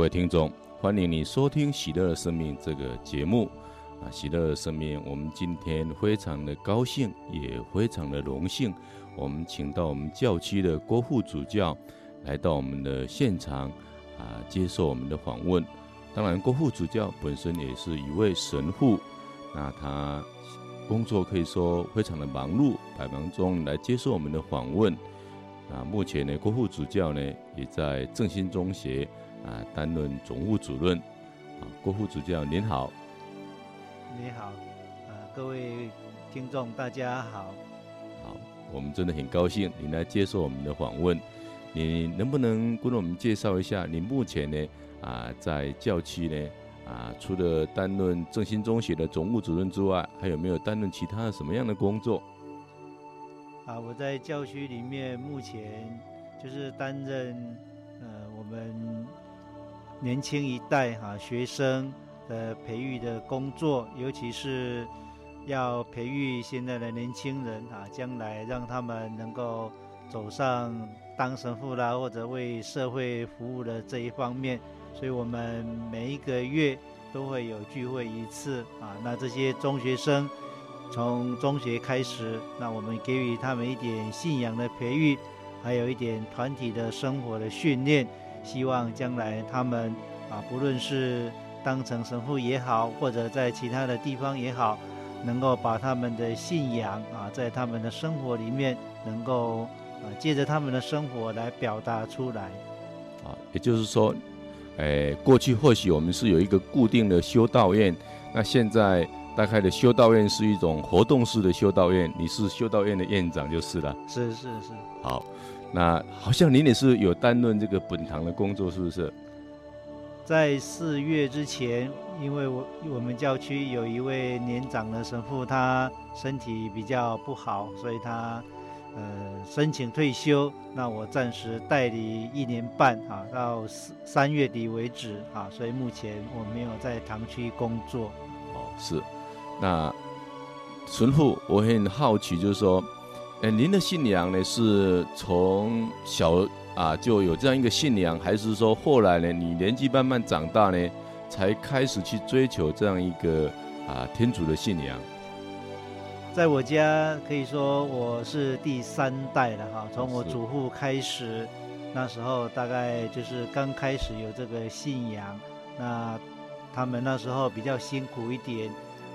各位听众，欢迎你收听《喜乐生命》这个节目。啊，喜乐生命，我们今天非常的高兴，也非常的荣幸，我们请到我们教区的郭副主教来到我们的现场，啊，接受我们的访问。当然，郭副主教本身也是一位神父，那他工作可以说非常的忙碌，百忙中来接受我们的访问。啊目前呢，郭副主教呢也在正心中学啊担任总务主任。啊，郭副主教您好。你好，呃，各位听众大家好。好，我们真的很高兴您来接受我们的访问。你能不能跟我们介绍一下，你目前呢啊在教区呢啊除了担任正兴中学的总务主任之外，还有没有担任其他什么样的工作？啊，我在教区里面目前就是担任呃我们年轻一代哈、学生。的培育的工作，尤其是要培育现在的年轻人啊，将来让他们能够走上当神父啦，或者为社会服务的这一方面。所以，我们每一个月都会有聚会一次啊。那这些中学生从中学开始，那我们给予他们一点信仰的培育，还有一点团体的生活的训练，希望将来他们啊，不论是当成神父也好，或者在其他的地方也好，能够把他们的信仰啊，在他们的生活里面，能够啊，借着他们的生活来表达出来。啊，也就是说，诶，过去或许我们是有一个固定的修道院，那现在大概的修道院是一种活动式的修道院，你是修道院的院长就是了。是是是。好，那好像您也是有担任这个本堂的工作，是不是？在四月之前，因为我我们教区有一位年长的神父，他身体比较不好，所以他呃申请退休。那我暂时代理一年半啊，到三月底为止啊，所以目前我没有在堂区工作。哦，是。那神父，我很好奇，就是说，哎，您的信仰呢，是从小。啊，就有这样一个信仰，还是说后来呢，你年纪慢慢长大呢，才开始去追求这样一个啊天主的信仰？在我家可以说我是第三代了哈，从我祖父开始，那时候大概就是刚开始有这个信仰，那他们那时候比较辛苦一点，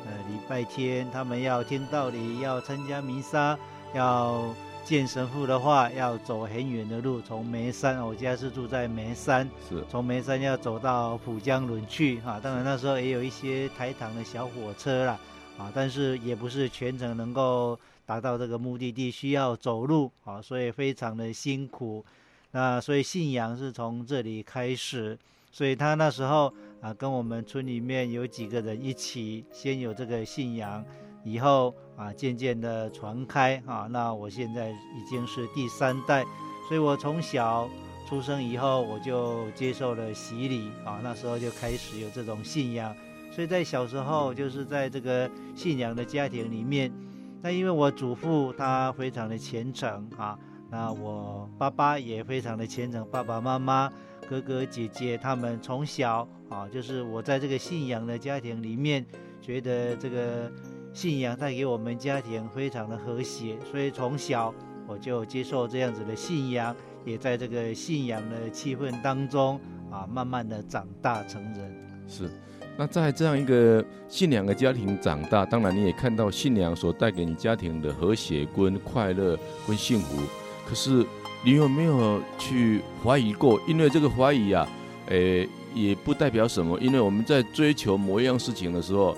呃，礼拜天他们要听道理，要参加弥撒，要。见神父的话，要走很远的路，从眉山，我家是住在眉山，是从梅山要走到浦江轮去哈。当然那时候也有一些台糖的小火车啦，啊，但是也不是全程能够达到这个目的地，需要走路啊，所以非常的辛苦。那所以信仰是从这里开始，所以他那时候啊，跟我们村里面有几个人一起，先有这个信仰。以后啊，渐渐的传开啊，那我现在已经是第三代，所以我从小出生以后，我就接受了洗礼啊，那时候就开始有这种信仰，所以在小时候就是在这个信仰的家庭里面，那因为我祖父他非常的虔诚啊，那我爸爸也非常的虔诚，爸爸妈妈、哥哥姐姐他们从小啊，就是我在这个信仰的家庭里面，觉得这个。信仰带给我们家庭非常的和谐，所以从小我就接受这样子的信仰，也在这个信仰的气氛当中啊，慢慢的长大成人。是，那在这样一个信仰的家庭长大，当然你也看到信仰所带给你家庭的和谐、跟快乐、跟幸福。可是你有没有去怀疑过？因为这个怀疑啊，诶，也不代表什么。因为我们在追求某一样事情的时候。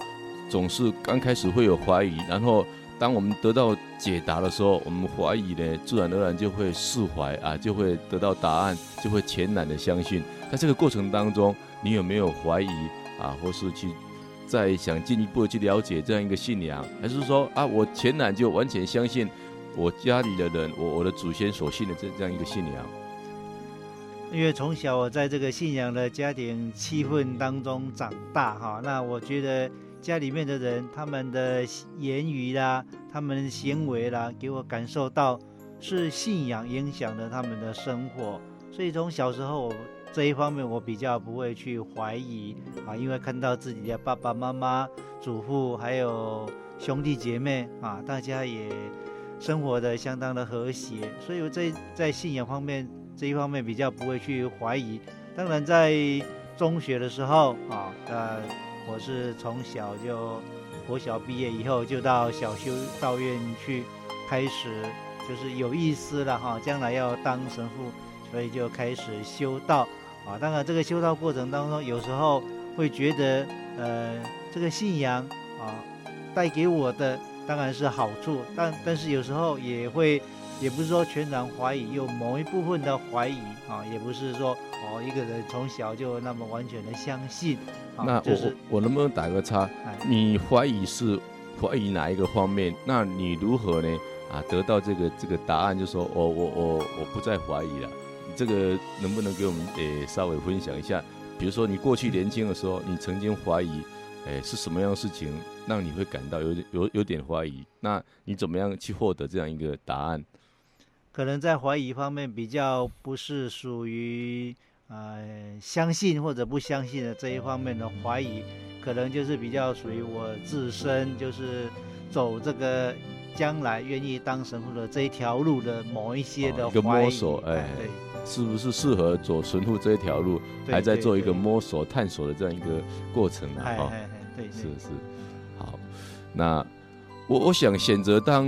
总是刚开始会有怀疑，然后当我们得到解答的时候，我们怀疑呢，自然而然就会释怀啊，就会得到答案，就会全然的相信。在这个过程当中，你有没有怀疑啊，或是去再想进一步去了解这样一个信仰，还是说啊，我全然就完全相信我家里的人，我我的祖先所信的这这样一个信仰？因为从小我在这个信仰的家庭气氛当中长大哈，那我觉得。家里面的人，他们的言语啦，他们的行为啦，给我感受到是信仰影响了他们的生活。所以从小时候，我这一方面我比较不会去怀疑啊，因为看到自己的爸爸妈妈、祖父还有兄弟姐妹啊，大家也生活的相当的和谐，所以我在在信仰方面这一方面比较不会去怀疑。当然在中学的时候啊，呃，我是从小就国小毕业以后就到小修道院去开始。就是有意思了哈，将来要当神父，所以就开始修道啊。当然，这个修道过程当中，有时候会觉得，呃，这个信仰啊，带给我的当然是好处，但但是有时候也会，也不是说全然怀疑，有某一部分的怀疑啊，也不是说哦，一个人从小就那么完全的相信。啊、那我、就是、我能不能打个叉？你怀疑是怀疑哪一个方面？那你如何呢？啊，得到这个这个答案，就说哦我我我不再怀疑了。这个能不能给我们诶稍微分享一下？比如说你过去年轻的时候，你曾经怀疑，诶是什么样的事情让你会感到有有有点怀疑？那你怎么样去获得这样一个答案？可能在怀疑方面比较不是属于呃相信或者不相信的这一方面的怀疑，可能就是比较属于我自身就是走这个。将来愿意当神父的这一条路的某一些的、哦、一个摸索，哎，对，是不是适合走神父这一条路？还在做一个摸索、探索的这样一个过程呢？哈，对，是是。好，那我我想选择当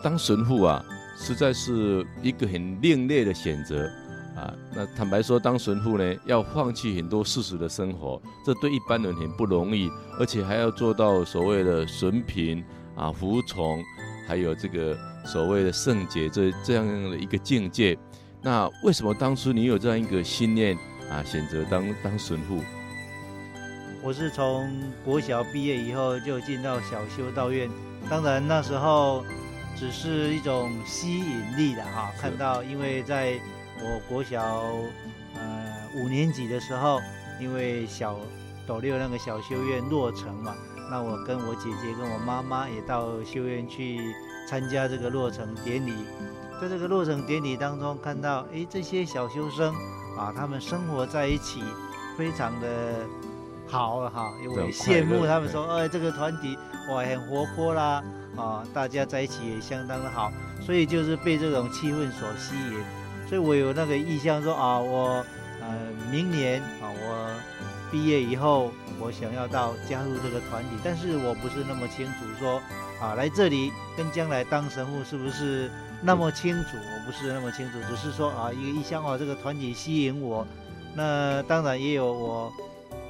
当神父啊，实在是一个很另类的选择啊。那坦白说，当神父呢，要放弃很多世俗的生活，这对一般人很不容易，而且还要做到所谓的顺品啊、服从。还有这个所谓的圣洁，这这样的一个境界，那为什么当初你有这样一个信念啊，选择当当神父？我是从国小毕业以后就进到小修道院，当然那时候只是一种吸引力的哈，看到因为在我国小呃五年级的时候，因为小斗六那个小修院落成嘛。那我跟我姐姐跟我妈妈也到修院去参加这个落成典礼，在这个落成典礼当中看到，哎，这些小修生啊，他们生活在一起，非常的好哈，因为羡慕他们说，哎，这个团体哇很活泼啦，啊，大家在一起也相当的好，所以就是被这种气氛所吸引，所以我有那个意向说啊，我呃明年啊我毕业以后。我想要到加入这个团体，但是我不是那么清楚说，啊，来这里跟将来当神父是不是那么清楚？我不是那么清楚，只是说啊，一个意向哦，这个团体吸引我。那当然也有我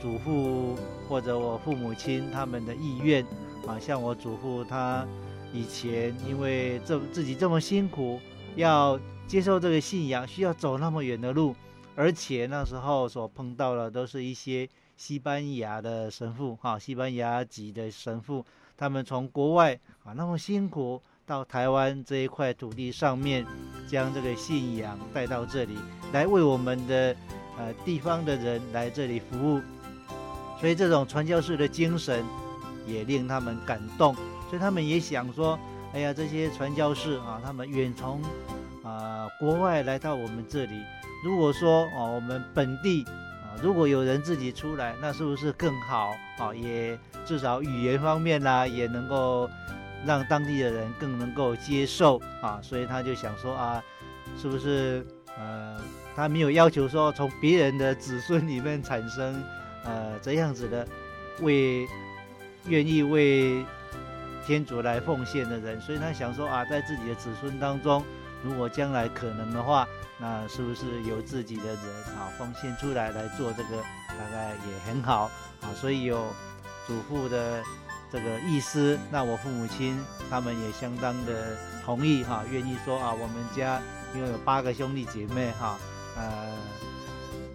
祖父或者我父母亲他们的意愿啊，像我祖父他以前因为这自己这么辛苦，要接受这个信仰，需要走那么远的路，而且那时候所碰到的都是一些。西班牙的神父，哈，西班牙籍的神父，他们从国外啊那么辛苦到台湾这一块土地上面，将这个信仰带到这里，来为我们的呃地方的人来这里服务，所以这种传教士的精神也令他们感动，所以他们也想说，哎呀，这些传教士啊，他们远从啊国外来到我们这里，如果说啊我们本地啊。如果有人自己出来，那是不是更好？啊，也至少语言方面呢，也能够让当地的人更能够接受啊。所以他就想说啊，是不是呃，他没有要求说从别人的子孙里面产生呃这样子的为愿意为天主来奉献的人，所以他想说啊，在自己的子孙当中，如果将来可能的话。那是不是由自己的人啊奉献出来来做这个，大概也很好啊。所以有祖父的这个意思，那我父母亲他们也相当的同意哈，愿意说啊，我们家因为有八个兄弟姐妹哈，呃，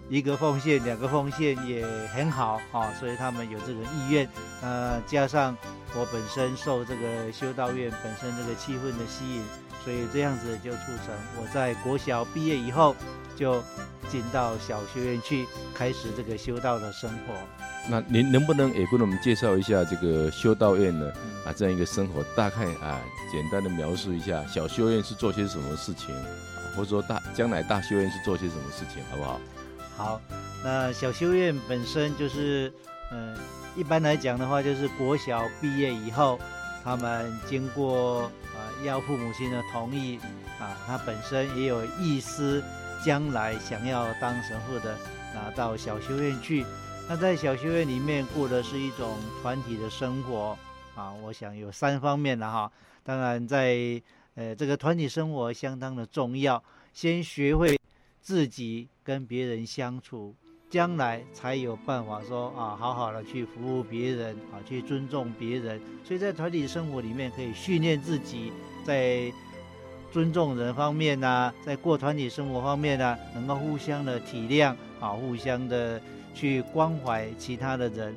一个奉献，两个奉献也很好啊，所以他们有这个意愿。呃，加上我本身受这个修道院本身这个气氛的吸引。所以这样子就促成我在国小毕业以后，就进到小学院去开始这个修道的生活。那您能不能也跟我们介绍一下这个修道院呢？啊，这样一个生活，大概啊，简单的描述一下小修院是做些什么事情，或者说大将来大修院是做些什么事情，好不好？好，那小修院本身就是，嗯，一般来讲的话，就是国小毕业以后，他们经过啊要父母亲的同意啊，他本身也有意思，将来想要当神父的，拿到小修院去。那在小修院里面过的是一种团体的生活啊，我想有三方面的哈。当然在呃这个团体生活相当的重要，先学会。自己跟别人相处，将来才有办法说啊，好好的去服务别人啊，去尊重别人。所以在团体生活里面，可以训练自己在尊重人方面啊，在过团体生活方面啊，能够互相的体谅啊，互相的去关怀其他的人。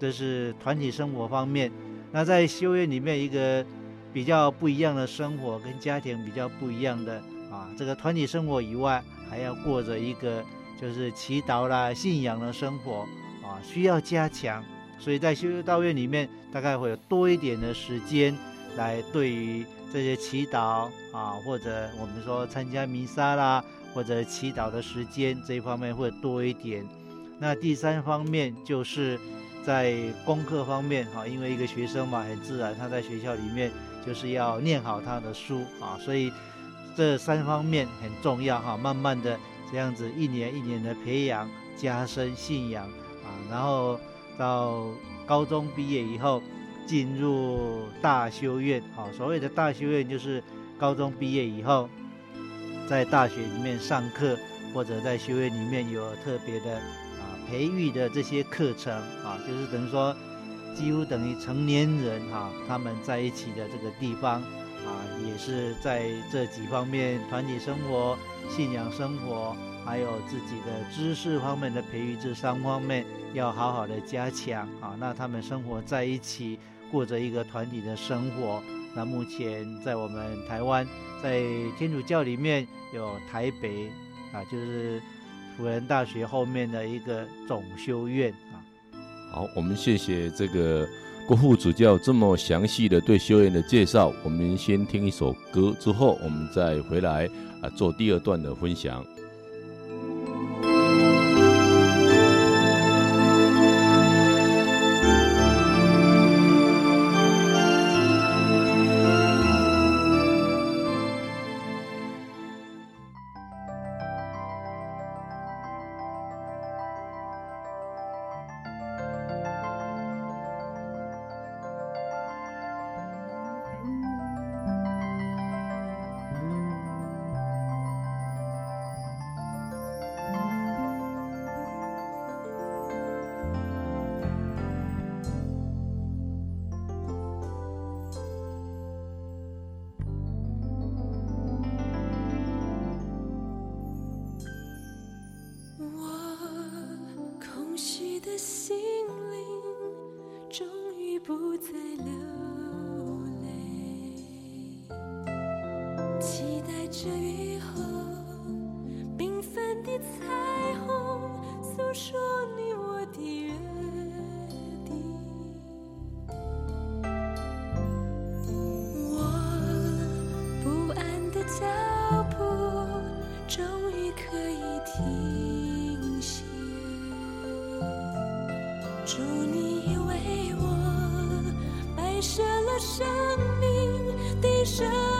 这是团体生活方面。那在修院里面，一个比较不一样的生活，跟家庭比较不一样的啊，这个团体生活以外。还要过着一个就是祈祷啦、信仰的生活啊，需要加强。所以在修道院里面，大概会有多一点的时间来对于这些祈祷啊，或者我们说参加弥撒啦，或者祈祷的时间这一方面会多一点。那第三方面就是在功课方面哈，因为一个学生嘛，很自然他在学校里面就是要念好他的书啊，所以。这三方面很重要哈，慢慢的这样子一年一年的培养，加深信仰啊，然后到高中毕业以后进入大修院，好，所谓的大修院就是高中毕业以后，在大学里面上课，或者在修院里面有特别的啊培育的这些课程啊，就是等于说几乎等于成年人哈，他们在一起的这个地方。也是在这几方面，团体生活、信仰生活，还有自己的知识方面的培育，这三方面要好好的加强啊。那他们生活在一起，过着一个团体的生活。那目前在我们台湾，在天主教里面有台北啊，就是辅仁大学后面的一个总修院啊。好，我们谢谢这个。郭副主教这么详细的对修言的介绍，我们先听一首歌，之后我们再回来啊做第二段的分享。生。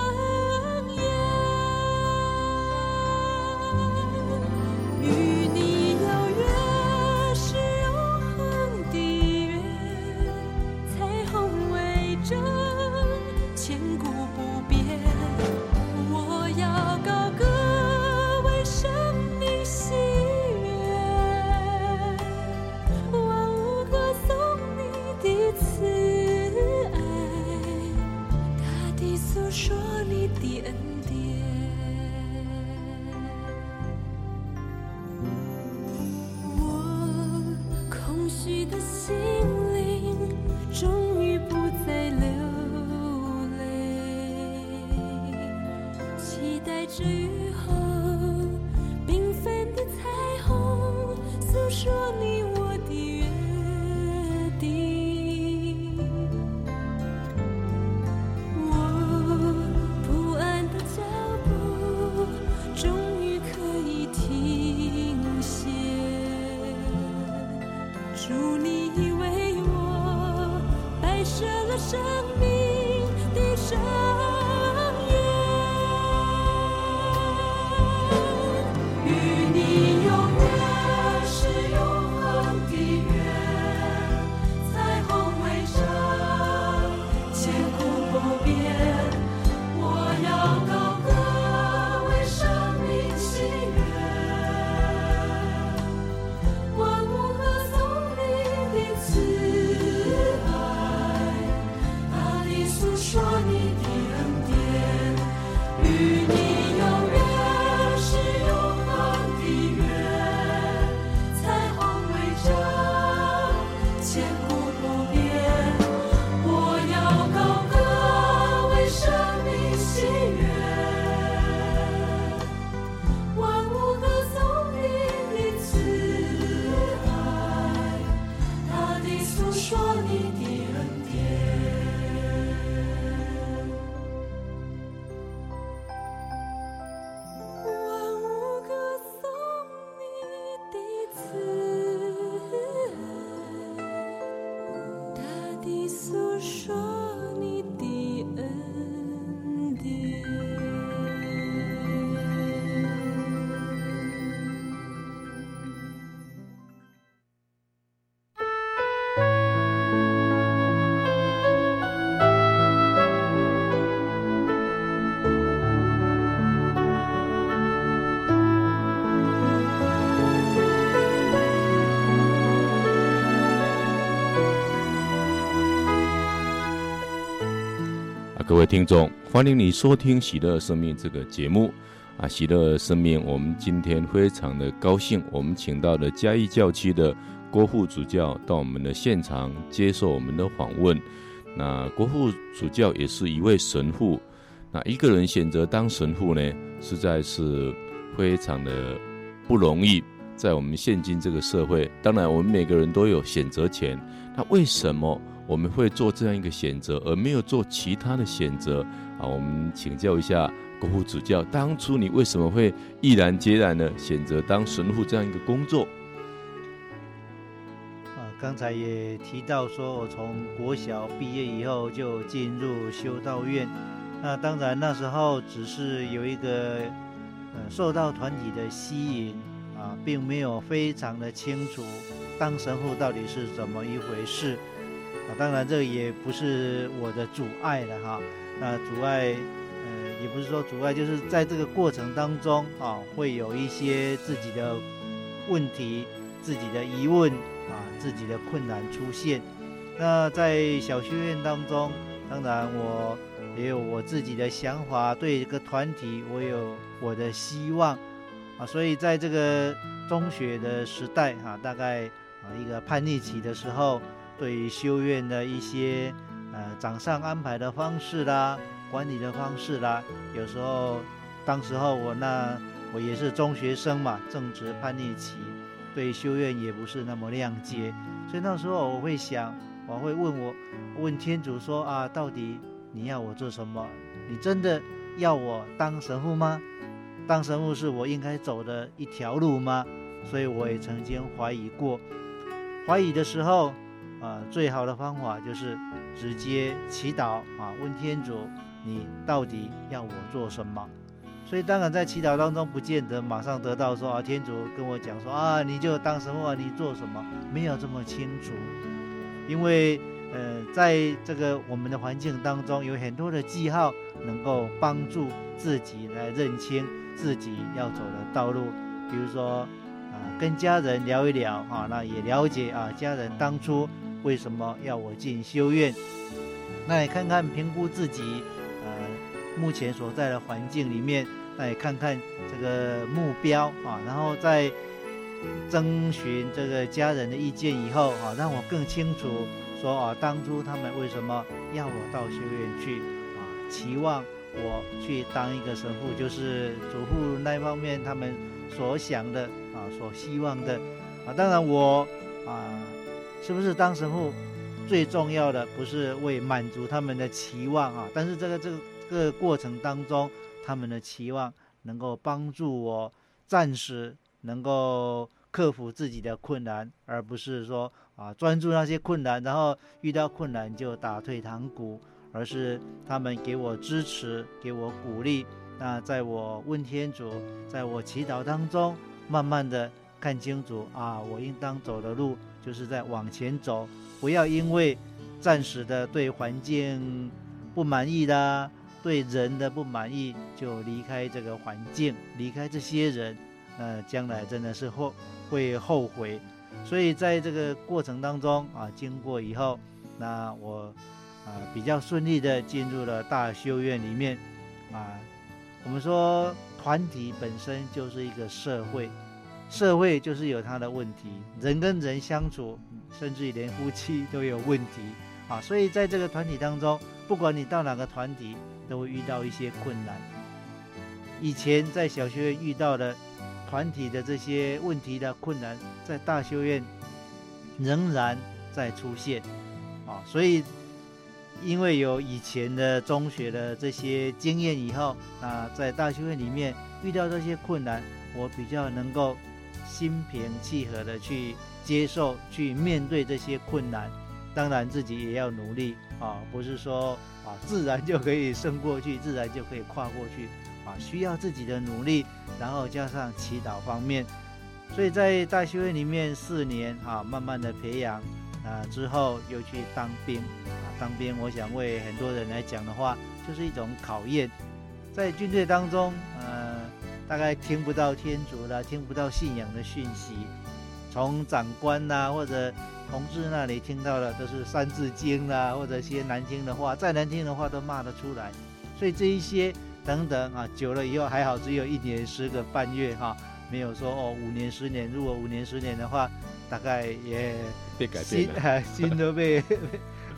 位听众，欢迎你收听《喜乐生命》这个节目啊！喜乐生命，我们今天非常的高兴，我们请到了嘉义教区的郭副主教到我们的现场接受我们的访问。那郭副主教也是一位神父。那一个人选择当神父呢，实在是非常的不容易。在我们现今这个社会，当然我们每个人都有选择权。那为什么？我们会做这样一个选择，而没有做其他的选择啊！我们请教一下国父主教，当初你为什么会毅然决然的选择当神父这样一个工作？啊，刚才也提到说，我从国小毕业以后就进入修道院。那当然那时候只是有一个呃受到团体的吸引啊，并没有非常的清楚当神父到底是怎么一回事。啊，当然这个也不是我的阻碍了哈。那阻碍，呃，也不是说阻碍，就是在这个过程当中啊，会有一些自己的问题、自己的疑问啊、自己的困难出现。那在小学院当中，当然我也有我自己的想法，对一个团体我有我的希望啊。所以在这个中学的时代哈，大概啊一个叛逆期的时候。对修院的一些呃掌上安排的方式啦，管理的方式啦，有时候当时候我那我也是中学生嘛，正值叛逆期，对修院也不是那么谅解，所以那时候我会想，我会问我问天主说啊，到底你要我做什么？你真的要我当神父吗？当神父是我应该走的一条路吗？所以我也曾经怀疑过，怀疑的时候。啊，最好的方法就是直接祈祷啊，问天主，你到底要我做什么？所以当然在祈祷当中，不见得马上得到说啊，天主跟我讲说啊，你就当什么，你做什么？没有这么清楚，因为呃，在这个我们的环境当中，有很多的记号能够帮助自己来认清自己要走的道路，比如说啊，跟家人聊一聊啊，那也了解啊，家人当初。为什么要我进修院？那你看看评估自己，呃，目前所在的环境里面，那你看看这个目标啊，然后再征询这个家人的意见以后啊，让我更清楚说啊，当初他们为什么要我到修院去啊，期望我去当一个神父，就是主妇那方面他们所想的啊，所希望的啊，当然我啊。是不是当神父最重要的不是为满足他们的期望啊？但是这个这个这个过程当中，他们的期望能够帮助我暂时能够克服自己的困难，而不是说啊专注那些困难，然后遇到困难就打退堂鼓，而是他们给我支持，给我鼓励。那在我问天主，在我祈祷当中，慢慢的看清楚啊，我应当走的路。就是在往前走，不要因为暂时的对环境不满意的，对人的不满意就离开这个环境，离开这些人，呃，将来真的是后会后悔。所以在这个过程当中啊，经过以后，那我啊比较顺利的进入了大修院里面啊。我们说团体本身就是一个社会。社会就是有它的问题，人跟人相处，甚至于连夫妻都有问题啊。所以在这个团体当中，不管你到哪个团体，都会遇到一些困难。以前在小学遇到的团体的这些问题的困难，在大修院仍然在出现啊。所以因为有以前的中学的这些经验以后，啊，在大修院里面遇到这些困难，我比较能够。心平气和的去接受、去面对这些困难，当然自己也要努力啊，不是说啊自然就可以胜过去，自然就可以跨过去啊，需要自己的努力，然后加上祈祷方面，所以在大修院里面四年啊，慢慢的培养啊，之后又去当兵啊，当兵，我想为很多人来讲的话，就是一种考验，在军队当中，大概听不到天主了，听不到信仰的讯息，从长官呐、啊、或者同志那里听到的都是《三字经》啦，或者一些难听的话，再难听的话都骂得出来。所以这一些等等啊，久了以后还好，只有一年十个半月哈、啊，没有说哦五年十年。如果五年十年的话，大概也 被改变了，心啊心都被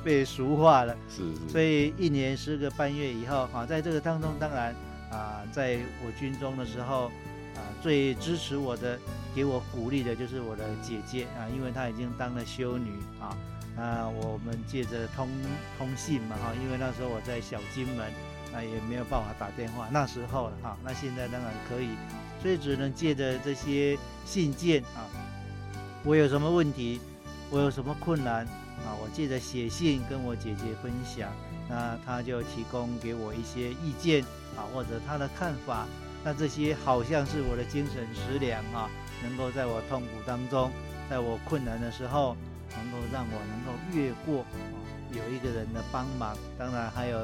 被俗化了。是是。所以一年十个半月以后啊，在这个当中，当然啊，在我军中的时候啊，最支持我的。给我鼓励的就是我的姐姐啊，因为她已经当了修女啊。那我们借着通通信嘛哈，因为那时候我在小金门，那也没有办法打电话。那时候哈，那现在当然可以，所以只能借着这些信件啊。我有什么问题，我有什么困难啊，我借着写信跟我姐姐分享，那他就提供给我一些意见啊，或者他的看法。那这些好像是我的精神食粮啊。能够在我痛苦当中，在我困难的时候，能够让我能够越过，有一个人的帮忙，当然还有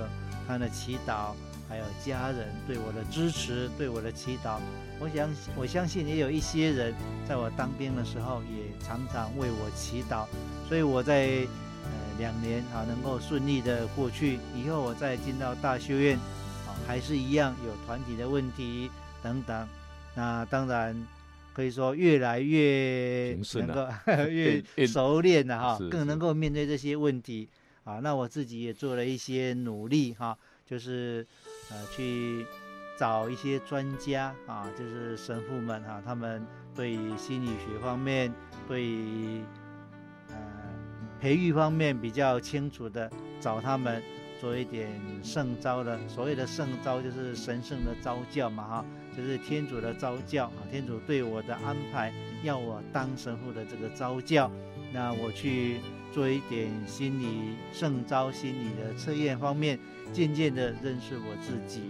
他的祈祷，还有家人对我的支持，对我的祈祷。我想，我相信也有一些人在我当兵的时候，也常常为我祈祷。所以我在两年啊，能够顺利的过去，以后我再进到大修院，啊，还是一样有团体的问题等等。那当然。可以说越来越能够、啊、越 熟练了哈，更能够面对这些问题啊。那我自己也做了一些努力哈，就是呃去找一些专家啊，就是神父们哈，他们对心理学方面、对呃培育方面比较清楚的，找他们做一点圣招的。所谓的圣招就是神圣的召教嘛哈。就是天主的召教啊，天主对我的安排，要我当神父的这个召教，那我去做一点心理圣招、心理的测验方面，渐渐的认识我自己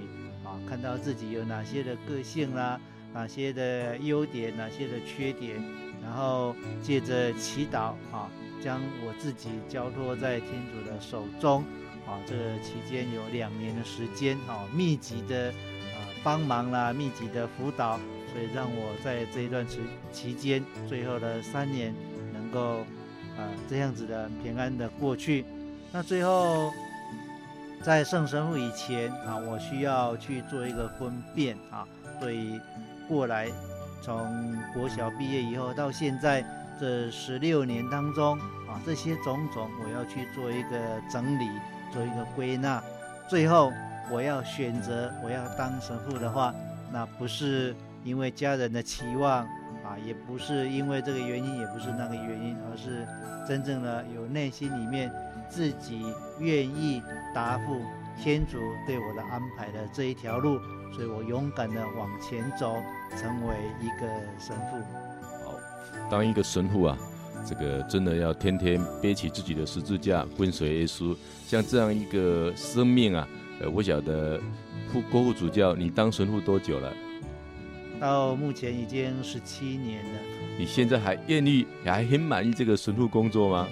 啊，看到自己有哪些的个性啦，哪些的优点，哪些的缺点，然后借着祈祷啊，将我自己交托在天主的手中啊，这个期间有两年的时间啊，密集的啊。帮忙啦，密集的辅导，所以让我在这一段时期间，最后的三年能够啊、这样子的平安的过去。那最后在圣神父以前啊，我需要去做一个分辨啊，对于过来从国小毕业以后到现在这十六年当中啊，这些种种我要去做一个整理，做一个归纳，最后。我要选择，我要当神父的话，那不是因为家人的期望啊，也不是因为这个原因，也不是那个原因，而是真正的有内心里面自己愿意答复天主对我的安排的这一条路，所以我勇敢的往前走，成为一个神父。好，当一个神父啊，这个真的要天天背起自己的十字架，跟随耶稣，像这样一个生命啊。呃，我晓得副郭副主教，你当神父多久了？到目前已经十七年了。你现在还愿意，还很满意这个神父工作吗？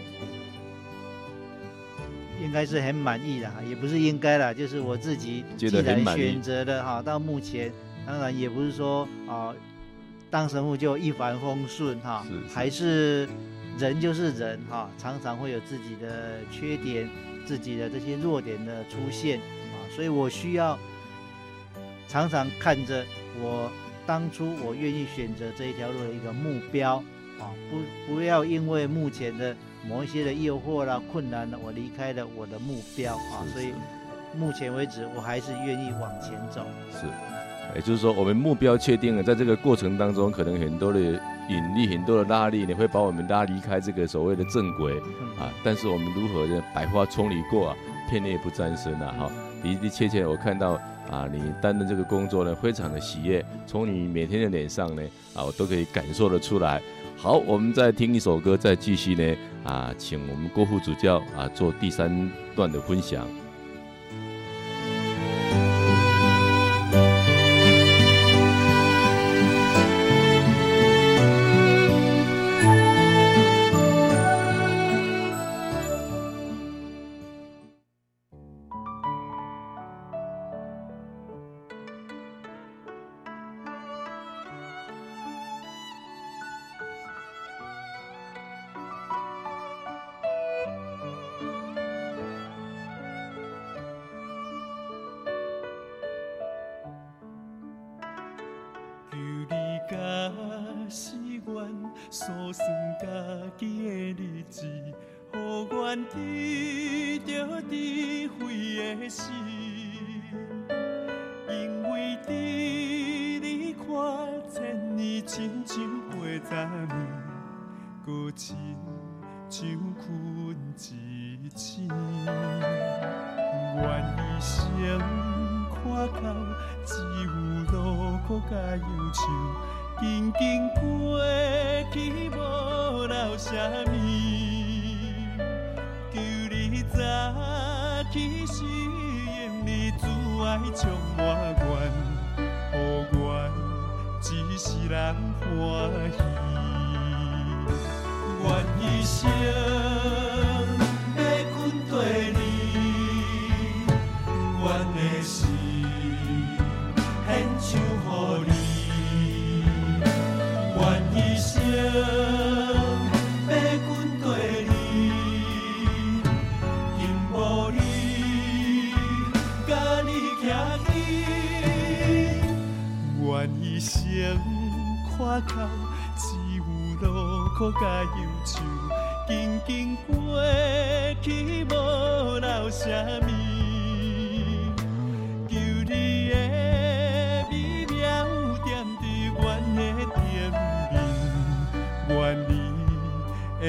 应该是很满意的，也不是应该啦，就是我自己既然选择的哈。到目前，当然也不是说啊，当神父就一帆风顺哈，还是人就是人哈，常常会有自己的缺点，自己的这些弱点的出现啊。所以我需要常常看着我当初我愿意选择这一条路的一个目标啊，不不要因为目前的某一些的诱惑啦、困难了，我离开了我的目标啊。所以目前为止，我还是愿意往前走。是，也就是说，我们目标确定了，在这个过程当中，可能很多的引力、很多的拉力，你会把我们拉离开这个所谓的正轨啊。但是我们如何的百花丛里过啊，片叶不沾身啊，哈。的的确确，我看到啊，你担任这个工作呢，非常的喜悦。从你每天的脸上呢，啊，我都可以感受得出来。好，我们再听一首歌，再继续呢，啊，请我们郭副主教啊做第三段的分享。欢喜，愿一生。口只有路苦甲忧愁，紧紧过去，无留什么。求你的美妙点缀阮的甜蜜，愿你的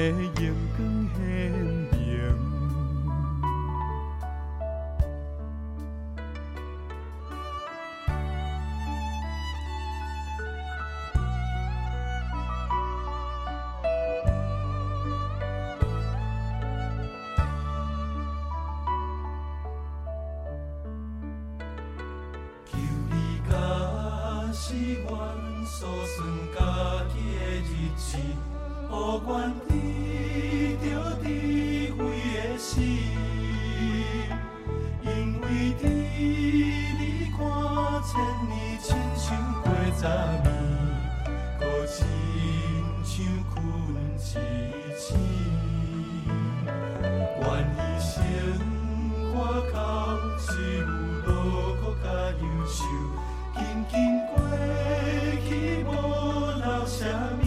想。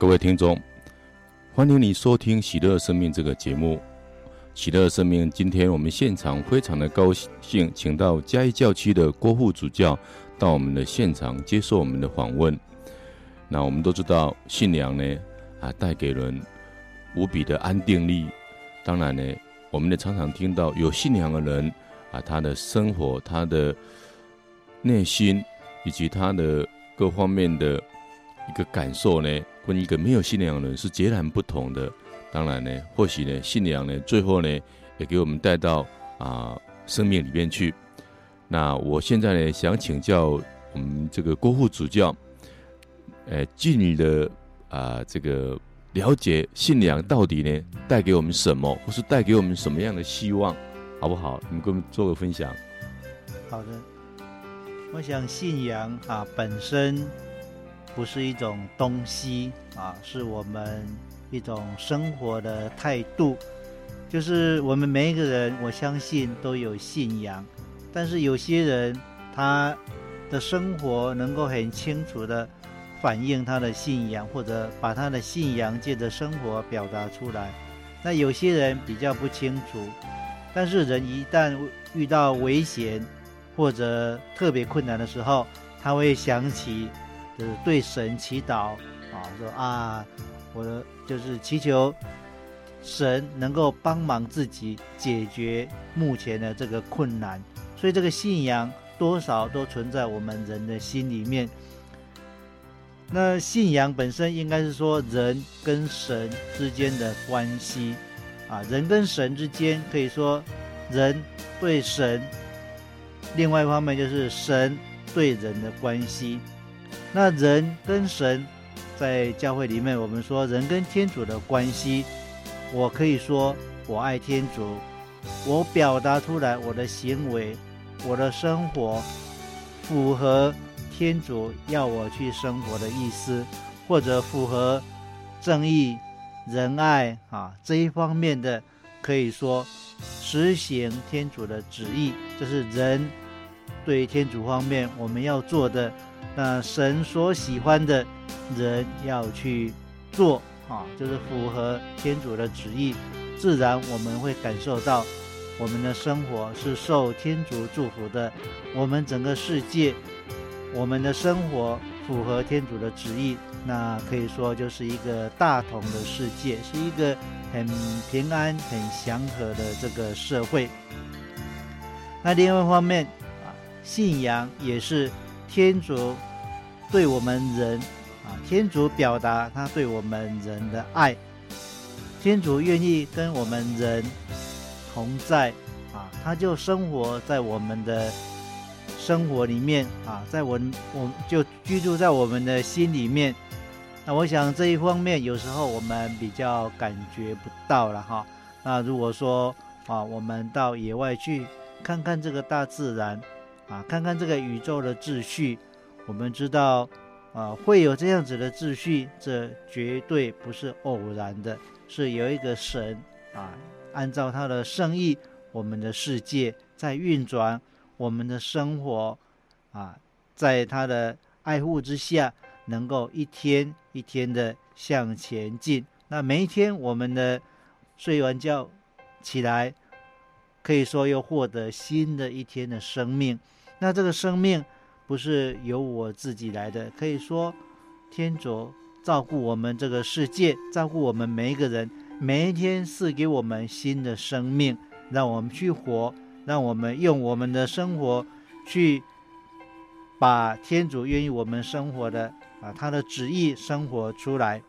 各位听众，欢迎你收听《喜乐生命》这个节目。《喜乐生命》今天我们现场非常的高兴，请到嘉义教区的郭副主教到我们的现场接受我们的访问。那我们都知道，信仰呢啊带给人无比的安定力。当然呢，我们也常常听到有信仰的人啊，他的生活、他的内心以及他的各方面的一个感受呢。跟一个没有信仰的人是截然不同的。当然呢，或许呢，信仰呢，最后呢，也给我们带到啊生命里面去。那我现在呢，想请教我们这个郭副主教，呃，据你的啊这个了解，信仰到底呢带给我们什么，或是带给我们什么样的希望，好不好？你跟我们做个分享。好的，我想信仰啊本身不是一种东西啊，是我们。一种生活的态度，就是我们每一个人，我相信都有信仰，但是有些人他的生活能够很清楚地反映他的信仰，或者把他的信仰借着生活表达出来。那有些人比较不清楚，但是人一旦遇到危险或者特别困难的时候，他会想起是对神祈祷啊，说啊。我的就是祈求神能够帮忙自己解决目前的这个困难，所以这个信仰多少都存在我们人的心里面。那信仰本身应该是说人跟神之间的关系啊，人跟神之间可以说人对神，另外一方面就是神对人的关系。那人跟神。在教会里面，我们说人跟天主的关系，我可以说我爱天主，我表达出来我的行为、我的生活符合天主要我去生活的意思，或者符合正义、仁爱啊这一方面的，可以说实行天主的旨意，这是人对天主方面我们要做的，那神所喜欢的。人要去做啊，就是符合天主的旨意，自然我们会感受到我们的生活是受天主祝福的。我们整个世界，我们的生活符合天主的旨意，那可以说就是一个大同的世界，是一个很平安、很祥和的这个社会。那另外一方面啊，信仰也是天主对我们人啊。天主表达他对我们人的爱，天主愿意跟我们人同在啊，他就生活在我们的生活里面啊，在我我就居住在我们的心里面。那我想这一方面有时候我们比较感觉不到了哈。那如果说啊，我们到野外去看看这个大自然啊，看看这个宇宙的秩序，我们知道。啊，会有这样子的秩序，这绝对不是偶然的，是有一个神啊，按照他的圣意，我们的世界在运转，我们的生活啊，在他的爱护之下，能够一天一天的向前进。那每一天，我们的睡完觉起来，可以说又获得新的一天的生命。那这个生命。不是由我自己来的，可以说，天主照顾我们这个世界，照顾我们每一个人，每一天赐给我们新的生命，让我们去活，让我们用我们的生活去把天主愿意我们生活的啊，他的旨意生活出来。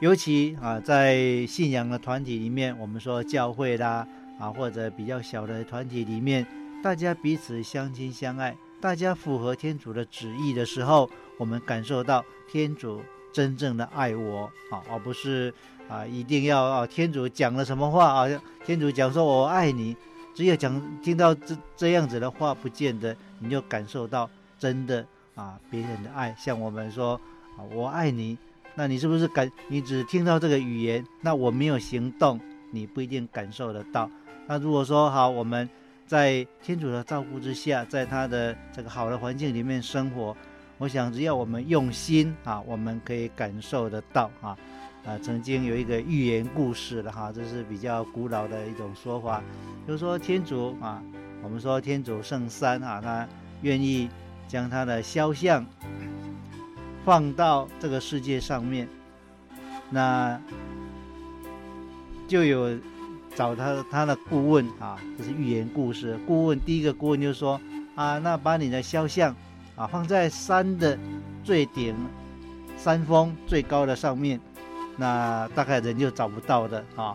尤其啊，在信仰的团体里面，我们说教会啦啊，或者比较小的团体里面，大家彼此相亲相爱。大家符合天主的旨意的时候，我们感受到天主真正的爱我啊，而不是啊一定要啊天主讲了什么话啊，天主讲说我爱你，只有讲听到这这样子的话，不见得你就感受到真的啊别人的爱。像我们说啊我爱你，那你是不是感你只听到这个语言，那我没有行动，你不一定感受得到。那如果说好我们。在天主的照顾之下，在他的这个好的环境里面生活，我想只要我们用心啊，我们可以感受得到啊。啊，曾经有一个寓言故事了哈，这是比较古老的一种说法，就是说天主啊，我们说天主圣三啊，他愿意将他的肖像放到这个世界上面，那就有。找他他的顾问啊，这是寓言故事。顾问第一个顾问就说啊，那把你的肖像啊放在山的最顶，山峰最高的上面，那大概人就找不到的啊。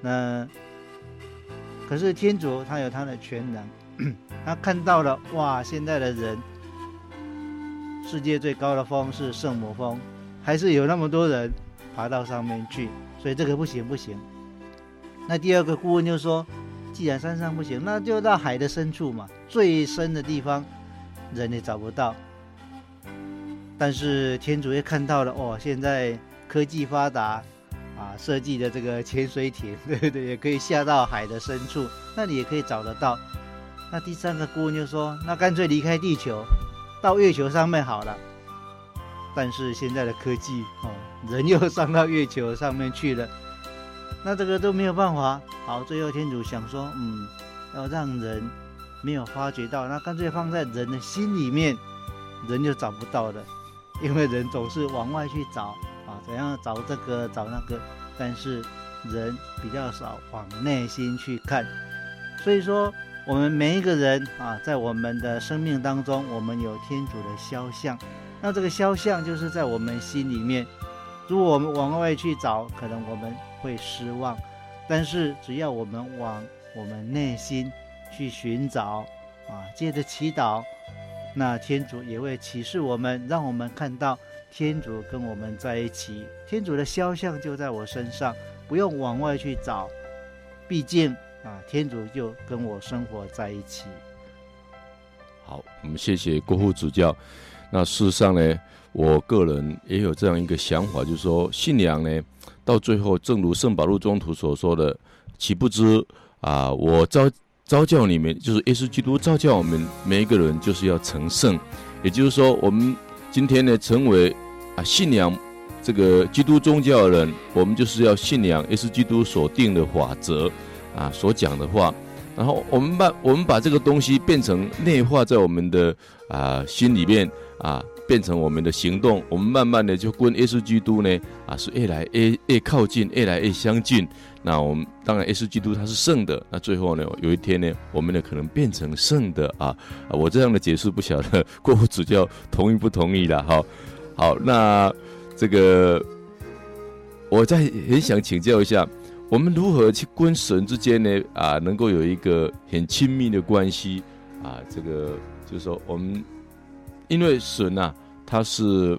那可是天主他有他的全能，他看到了哇，现在的人世界最高的峰是圣母峰，还是有那么多人爬到上面去，所以这个不行不行。那第二个顾问就说，既然山上不行，那就到海的深处嘛，最深的地方人也找不到。但是天主也看到了哦，现在科技发达啊，设计的这个潜水艇，对不对？也可以下到海的深处，那你也可以找得到。那第三个顾问就说，那干脆离开地球，到月球上面好了。但是现在的科技哦，人又上到月球上面去了，那这个都没有办法。好，最后天主想说，嗯，要让人没有发觉到，那干脆放在人的心里面，人就找不到了。因为人总是往外去找啊，怎样找这个找那个，但是人比较少往内心去看。所以说，我们每一个人啊，在我们的生命当中，我们有天主的肖像。那这个肖像就是在我们心里面。如果我们往外去找，可能我们会失望。但是只要我们往我们内心去寻找啊，借着祈祷。那天主也会启示我们，让我们看到天主跟我们在一起，天主的肖像就在我身上，不用往外去找，毕竟啊，天主就跟我生活在一起。好，我们谢谢郭副主教。那事实上呢，我个人也有这样一个想法，就是说信仰呢，到最后，正如圣保禄宗徒所说的，岂不知啊，我召。召教你们，就是耶稣基督召教我们每一个人，就是要成圣。也就是说，我们今天呢，成为啊信仰这个基督宗教的人，我们就是要信仰耶稣基督所定的法则啊，所讲的话。然后我们把我们把这个东西变成内化在我们的啊心里面啊。变成我们的行动，我们慢慢的就跟耶稣基督呢啊是越来越越靠近，越来越相近。那我们当然耶稣基督他是圣的，那最后呢有一天呢，我们呢可能变成圣的啊！我这样的解释不晓得 郭副主教同意不同意了？哈，好，那这个我再很想请教一下，我们如何去跟神之间呢啊能够有一个很亲密的关系啊？这个就是说我们。因为神呐，他是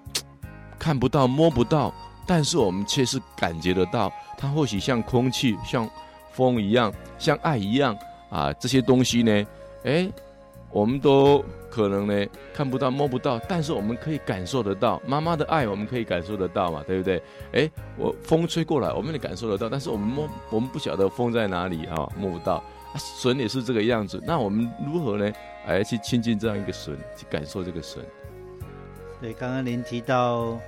看不到、摸不到，但是我们却是感觉得到。他或许像空气、像风一样，像爱一样啊，这些东西呢，哎，我们都可能呢看不到、摸不到，但是我们可以感受得到。妈妈的爱，我们可以感受得到嘛，对不对？哎，我风吹过来，我们也感受得到，但是我们摸，我们不晓得风在哪里啊，摸不到。啊，神也是这个样子，那我们如何呢？来去亲近这样一个神，去感受这个神。对，刚刚您提到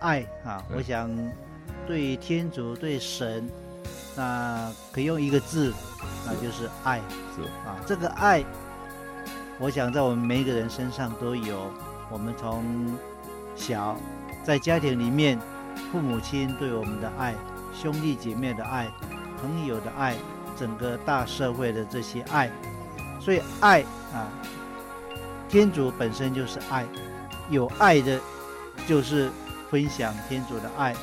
爱啊，我想对天主、对神，那可以用一个字，那就是爱。是啊，这个爱，我想在我们每一个人身上都有。我们从小在家庭里面，父母亲对我们的爱，兄弟姐妹的爱，朋友的爱，整个大社会的这些爱。所以爱啊，天主本身就是爱，有爱的，就是分享天主的爱，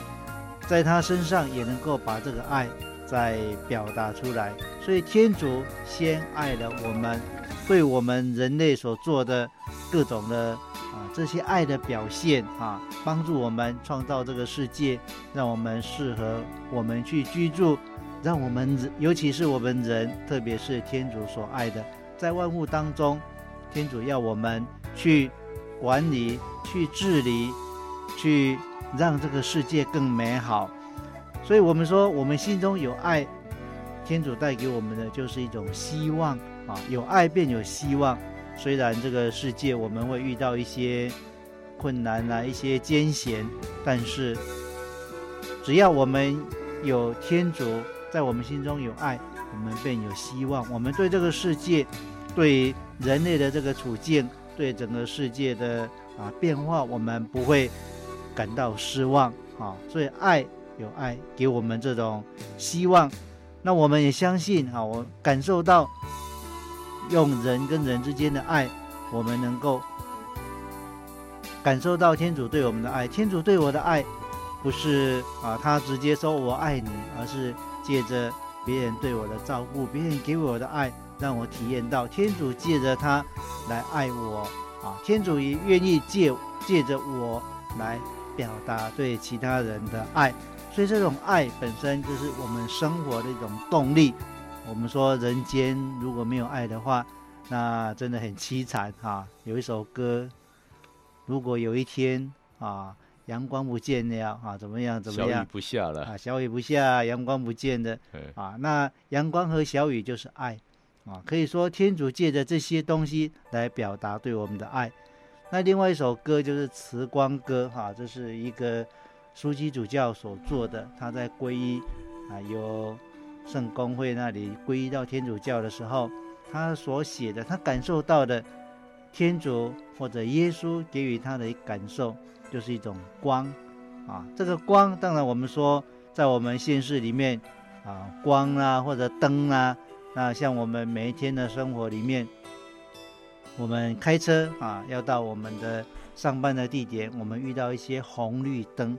在他身上也能够把这个爱再表达出来。所以天主先爱了我们，为我们人类所做的各种的啊这些爱的表现啊，帮助我们创造这个世界，让我们适合我们去居住，让我们尤其是我们人，特别是天主所爱的。在万物当中，天主要我们去管理、去治理、去让这个世界更美好。所以，我们说，我们心中有爱，天主带给我们的就是一种希望啊！有爱便有希望。虽然这个世界我们会遇到一些困难啊、一些艰险，但是只要我们有天主在我们心中有爱。我们便有希望。我们对这个世界，对人类的这个处境，对整个世界的啊变化，我们不会感到失望啊。所以爱有爱给我们这种希望。那我们也相信啊，我感受到用人跟人之间的爱，我们能够感受到天主对我们的爱，天主对我的爱，不是啊他直接说我爱你，而是借着别人对我的照顾，别人给我的爱，让我体验到天主借着他来爱我啊，天主也愿意借借着我来表达对其他人的爱，所以这种爱本身就是我们生活的一种动力。我们说人间如果没有爱的话，那真的很凄惨哈。有一首歌，如果有一天啊，阳光不见了啊，怎么样怎么样？小雨不下了啊，小雨不下，阳光不见的啊。那阳光和小雨就是爱啊，可以说天主借着这些东西来表达对我们的爱。那另外一首歌就是《慈光歌》哈，这是一个枢机主教所做的，他在皈依啊有。圣公会那里皈依到天主教的时候，他所写的，他感受到的天主或者耶稣给予他的感受，就是一种光啊。这个光，当然我们说在我们现实里面啊，光啊或者灯啊，那像我们每一天的生活里面，我们开车啊要到我们的上班的地点，我们遇到一些红绿灯，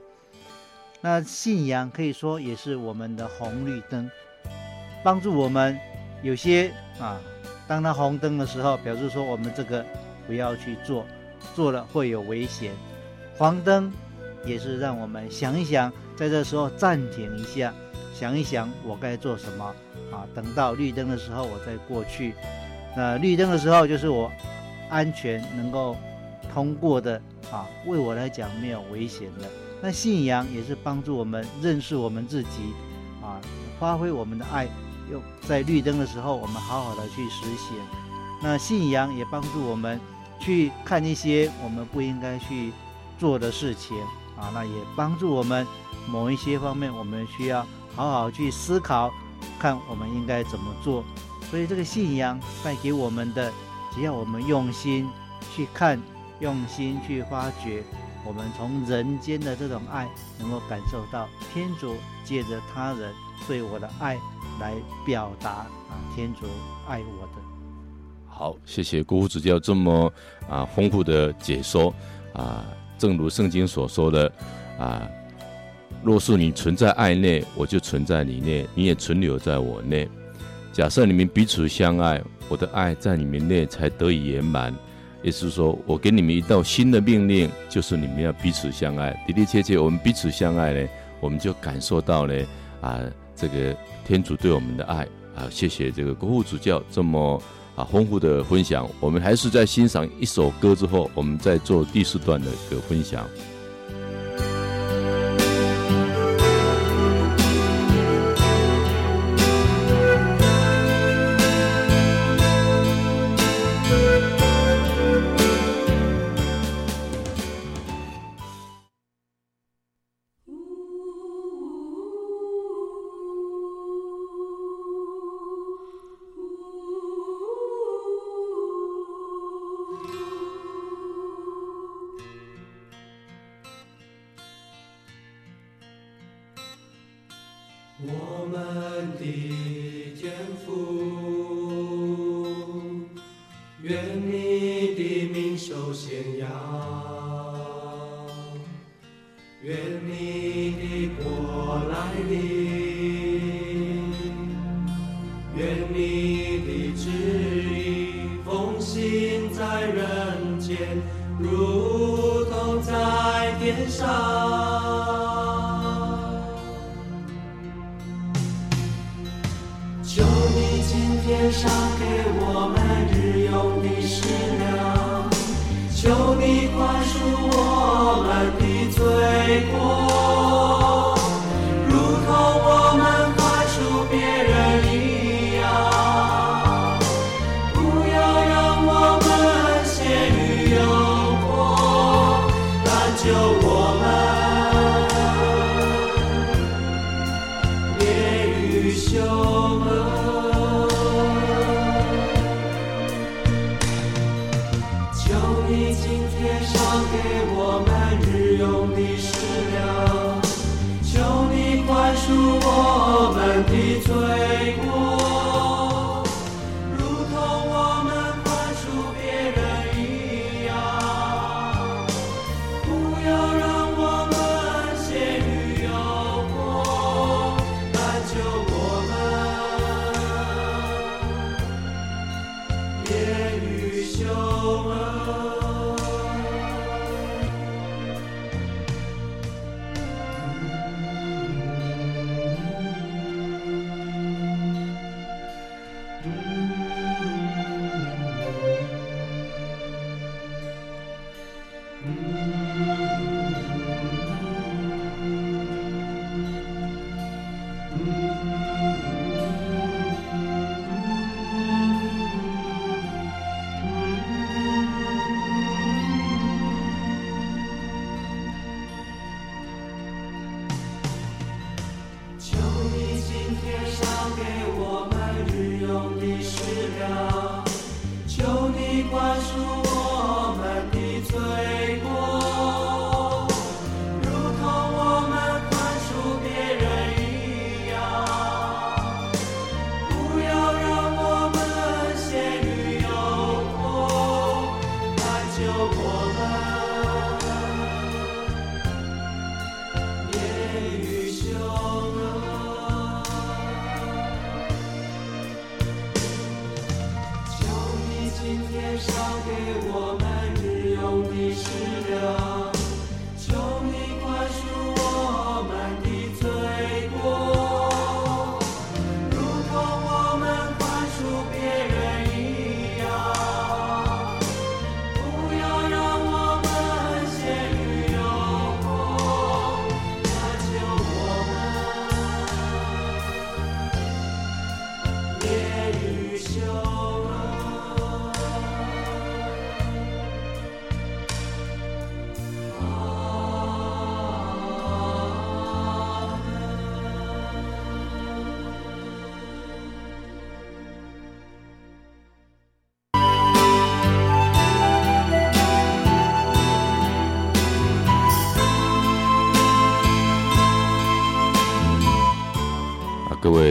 那信仰可以说也是我们的红绿灯。帮助我们，有些啊，当它红灯的时候，表示说我们这个不要去做，做了会有危险。黄灯也是让我们想一想，在这时候暂停一下，想一想我该做什么啊。等到绿灯的时候，我再过去。那绿灯的时候就是我安全能够通过的啊，为我来讲没有危险的。那信仰也是帮助我们认识我们自己啊，发挥我们的爱。用在绿灯的时候，我们好好的去实现。那信仰也帮助我们去看一些我们不应该去做的事情啊。那也帮助我们某一些方面，我们需要好好去思考，看我们应该怎么做。所以这个信仰带给我们的，只要我们用心去看，用心去发掘，我们从人间的这种爱，能够感受到天主借着他人对我的爱。来表达啊，天主爱我的。好，谢谢姑父主教这么啊丰富的解说啊，正如圣经所说的啊，若是你存在爱内，我就存在你内，你也存留在我内。假设你们彼此相爱，我的爱在你们内才得以圆满。也是说，我给你们一道新的命令，就是你们要彼此相爱。的的确确，我们彼此相爱呢，我们就感受到呢啊。这个天主对我们的爱啊，谢谢这个国父主教这么啊丰富的分享。我们还是在欣赏一首歌之后，我们再做第四段的一个分享。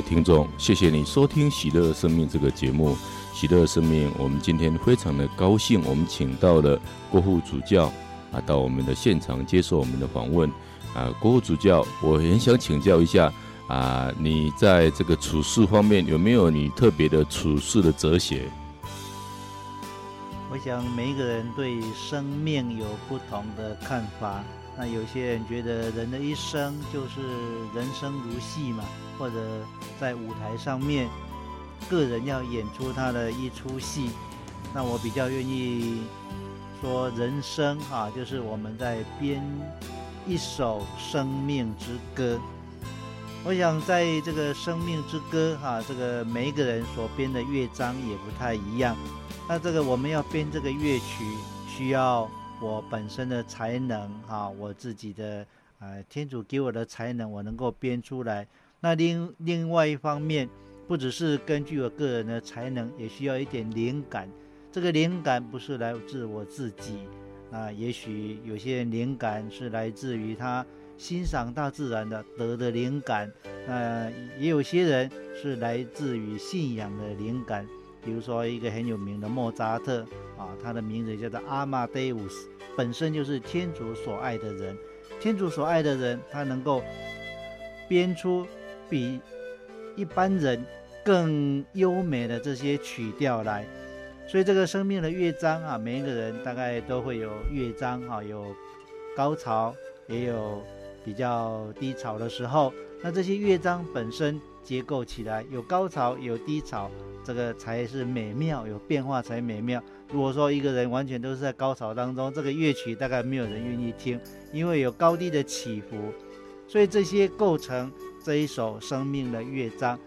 听众，谢谢你收听《喜乐生命》这个节目。《喜乐生命》，我们今天非常的高兴，我们请到了郭副主教啊，到我们的现场接受我们的访问啊。郭副主教，我很想请教一下啊，你在这个处事方面有没有你特别的处事的哲学？我想每一个人对生命有不同的看法。那有些人觉得人的一生就是人生如戏嘛，或者在舞台上面，个人要演出他的一出戏。那我比较愿意说，人生哈，就是我们在编一首生命之歌。我想在这个生命之歌哈，这个每一个人所编的乐章也不太一样。那这个我们要编这个乐曲，需要。我本身的才能，啊，我自己的，呃，天主给我的才能，我能够编出来。那另另外一方面，不只是根据我个人的才能，也需要一点灵感。这个灵感不是来自我自己，啊，也许有些灵感是来自于他欣赏大自然的得的灵感，那也有些人是来自于信仰的灵感。比如说一个很有名的莫扎特啊，他的名字叫做阿玛德乌斯，本身就是天主所爱的人。天主所爱的人，他能够编出比一般人更优美的这些曲调来。所以这个生命的乐章啊，每一个人大概都会有乐章啊，有高潮，也有比较低潮的时候。那这些乐章本身结构起来有高潮有低潮。这个才是美妙，有变化才美妙。如果说一个人完全都是在高潮当中，这个乐曲大概没有人愿意听，因为有高低的起伏。所以这些构成这一首生命的乐章，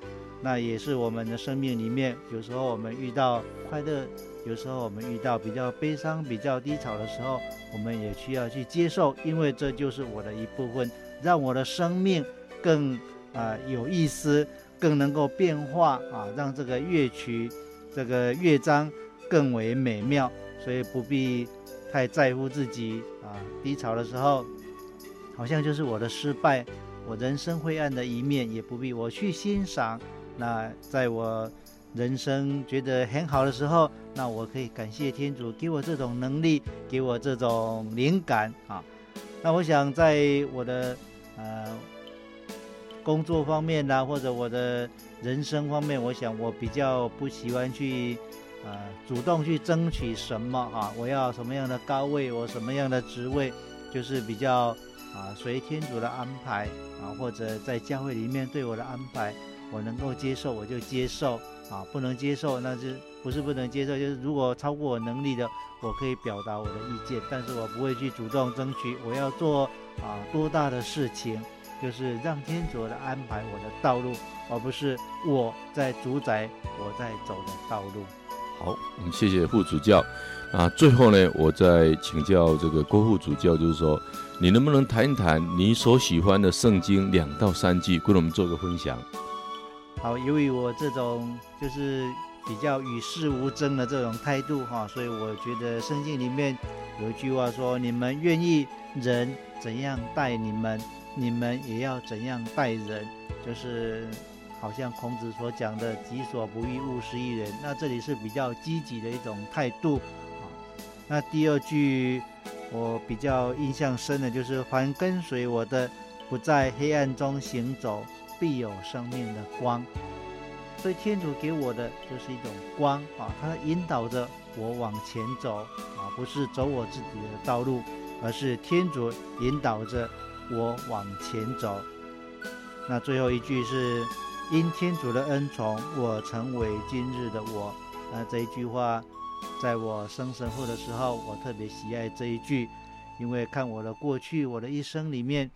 那也是我们的生命里面，有时候我们遇到快乐，有时候我们遇到比较悲伤、比较低潮的时候，我们也需要去接受，因为这就是我的一部分，让我的生命更啊、有意思。更能够变化啊，让这个乐曲、这个乐章更为美妙，所以不必太在乎自己啊。低潮的时候，好像就是我的失败，我人生灰暗的一面，也不必我去欣赏。那在我人生觉得很好的时候，那我可以感谢天主给我这种能力，给我这种灵感啊。那我想在我的呃。工作方面呐，或者我的人生方面，我想我比较不喜欢去，呃，主动去争取什么啊？我要什么样的高位，我什么样的职位，就是比较啊随天主的安排啊，或者在教会里面对我的安排，我能够接受我就接受啊，不能接受那就不是不能接受，就是如果超过我能力的，我可以表达我的意见，但是我不会去主动争取我要做啊多大的事情。就是让天主来安排我的道路，而不是我在主宰我在走的道路。好，我们谢谢副主教。啊，最后呢，我再请教这个郭副主教，就是说，你能不能谈一谈你所喜欢的圣经两到三句，跟我们做个分享？好，由于我这种就是比较与世无争的这种态度哈，所以我觉得圣经里面有一句话说：“你们愿意人怎样待你们，你们也要怎样待人。”就是好像孔子所讲的“己所不欲，勿施于人”。那这里是比较积极的一种态度。那第二句我比较印象深的就是“凡跟随我的，不在黑暗中行走，必有生命的光”。所以天主给我的就是一种光啊，它引导着我往前走啊，不是走我自己的道路，而是天主引导着我往前走。那最后一句是“因天主的恩宠，我成为今日的我”。那这一句话。在我生神父的时候，我特别喜爱这一句，因为看我的过去，我的一生里面，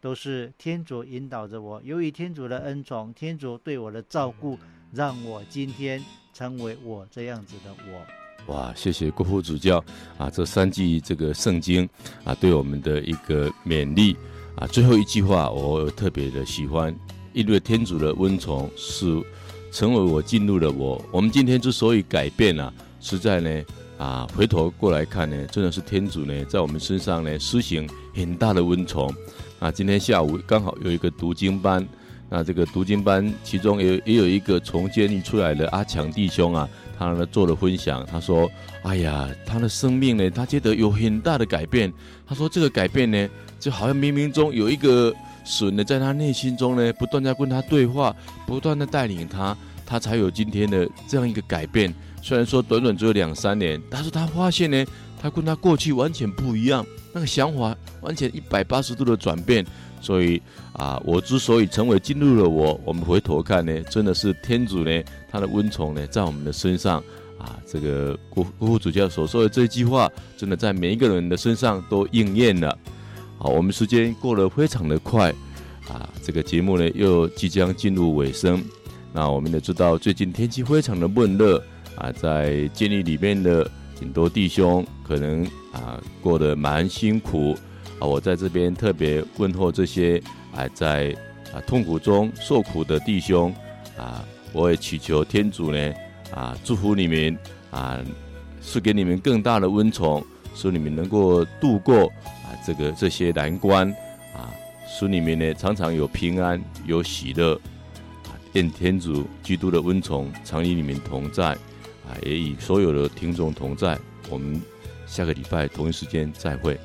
都是天主引导着我。由于天主的恩宠，天主对我的照顾，让我今天成为我这样子的我。哇，谢谢郭副主教啊！这三句这个圣经啊，对我们的一个勉励啊。最后一句话，我特别的喜欢，因为天主的温宠是成为我进入了我。我们今天之所以改变了、啊。实在呢，啊，回头过来看呢，真的是天主呢，在我们身上呢施行很大的温宠。啊，今天下午刚好有一个读经班，那这个读经班其中也也有一个从监狱出来的阿强弟兄啊，他呢做了分享，他说：“哎呀，他的生命呢，他觉得有很大的改变。他说这个改变呢，就好像冥冥中有一个神呢，在他内心中呢，不断在跟他对话，不断的带领他，他才有今天的这样一个改变。”虽然说短短只有两三年，但是他发现呢，他跟他过去完全不一样，那个想法完全一百八十度的转变。所以啊，我之所以成为进入了我，我们回头看呢，真的是天主呢，他的恩宠呢，在我们的身上啊，这个国国父主教所说的这句话，真的在每一个人的身上都应验了。好，我们时间过得非常的快啊，这个节目呢又即将进入尾声。那我们也知道，最近天气非常的闷热。啊，在监狱里面的很多弟兄可能啊过得蛮辛苦啊，我在这边特别问候这些啊在啊痛苦中受苦的弟兄啊，我也祈求天主呢啊祝福你们啊，赐给你们更大的恩宠，使你们能够度过这个这些难关，啊，书里面呢常常有平安，有喜乐，愿天主基督的恩宠常与你们同在，啊，也与所有的听众同在。我们下个礼拜同一时间再会。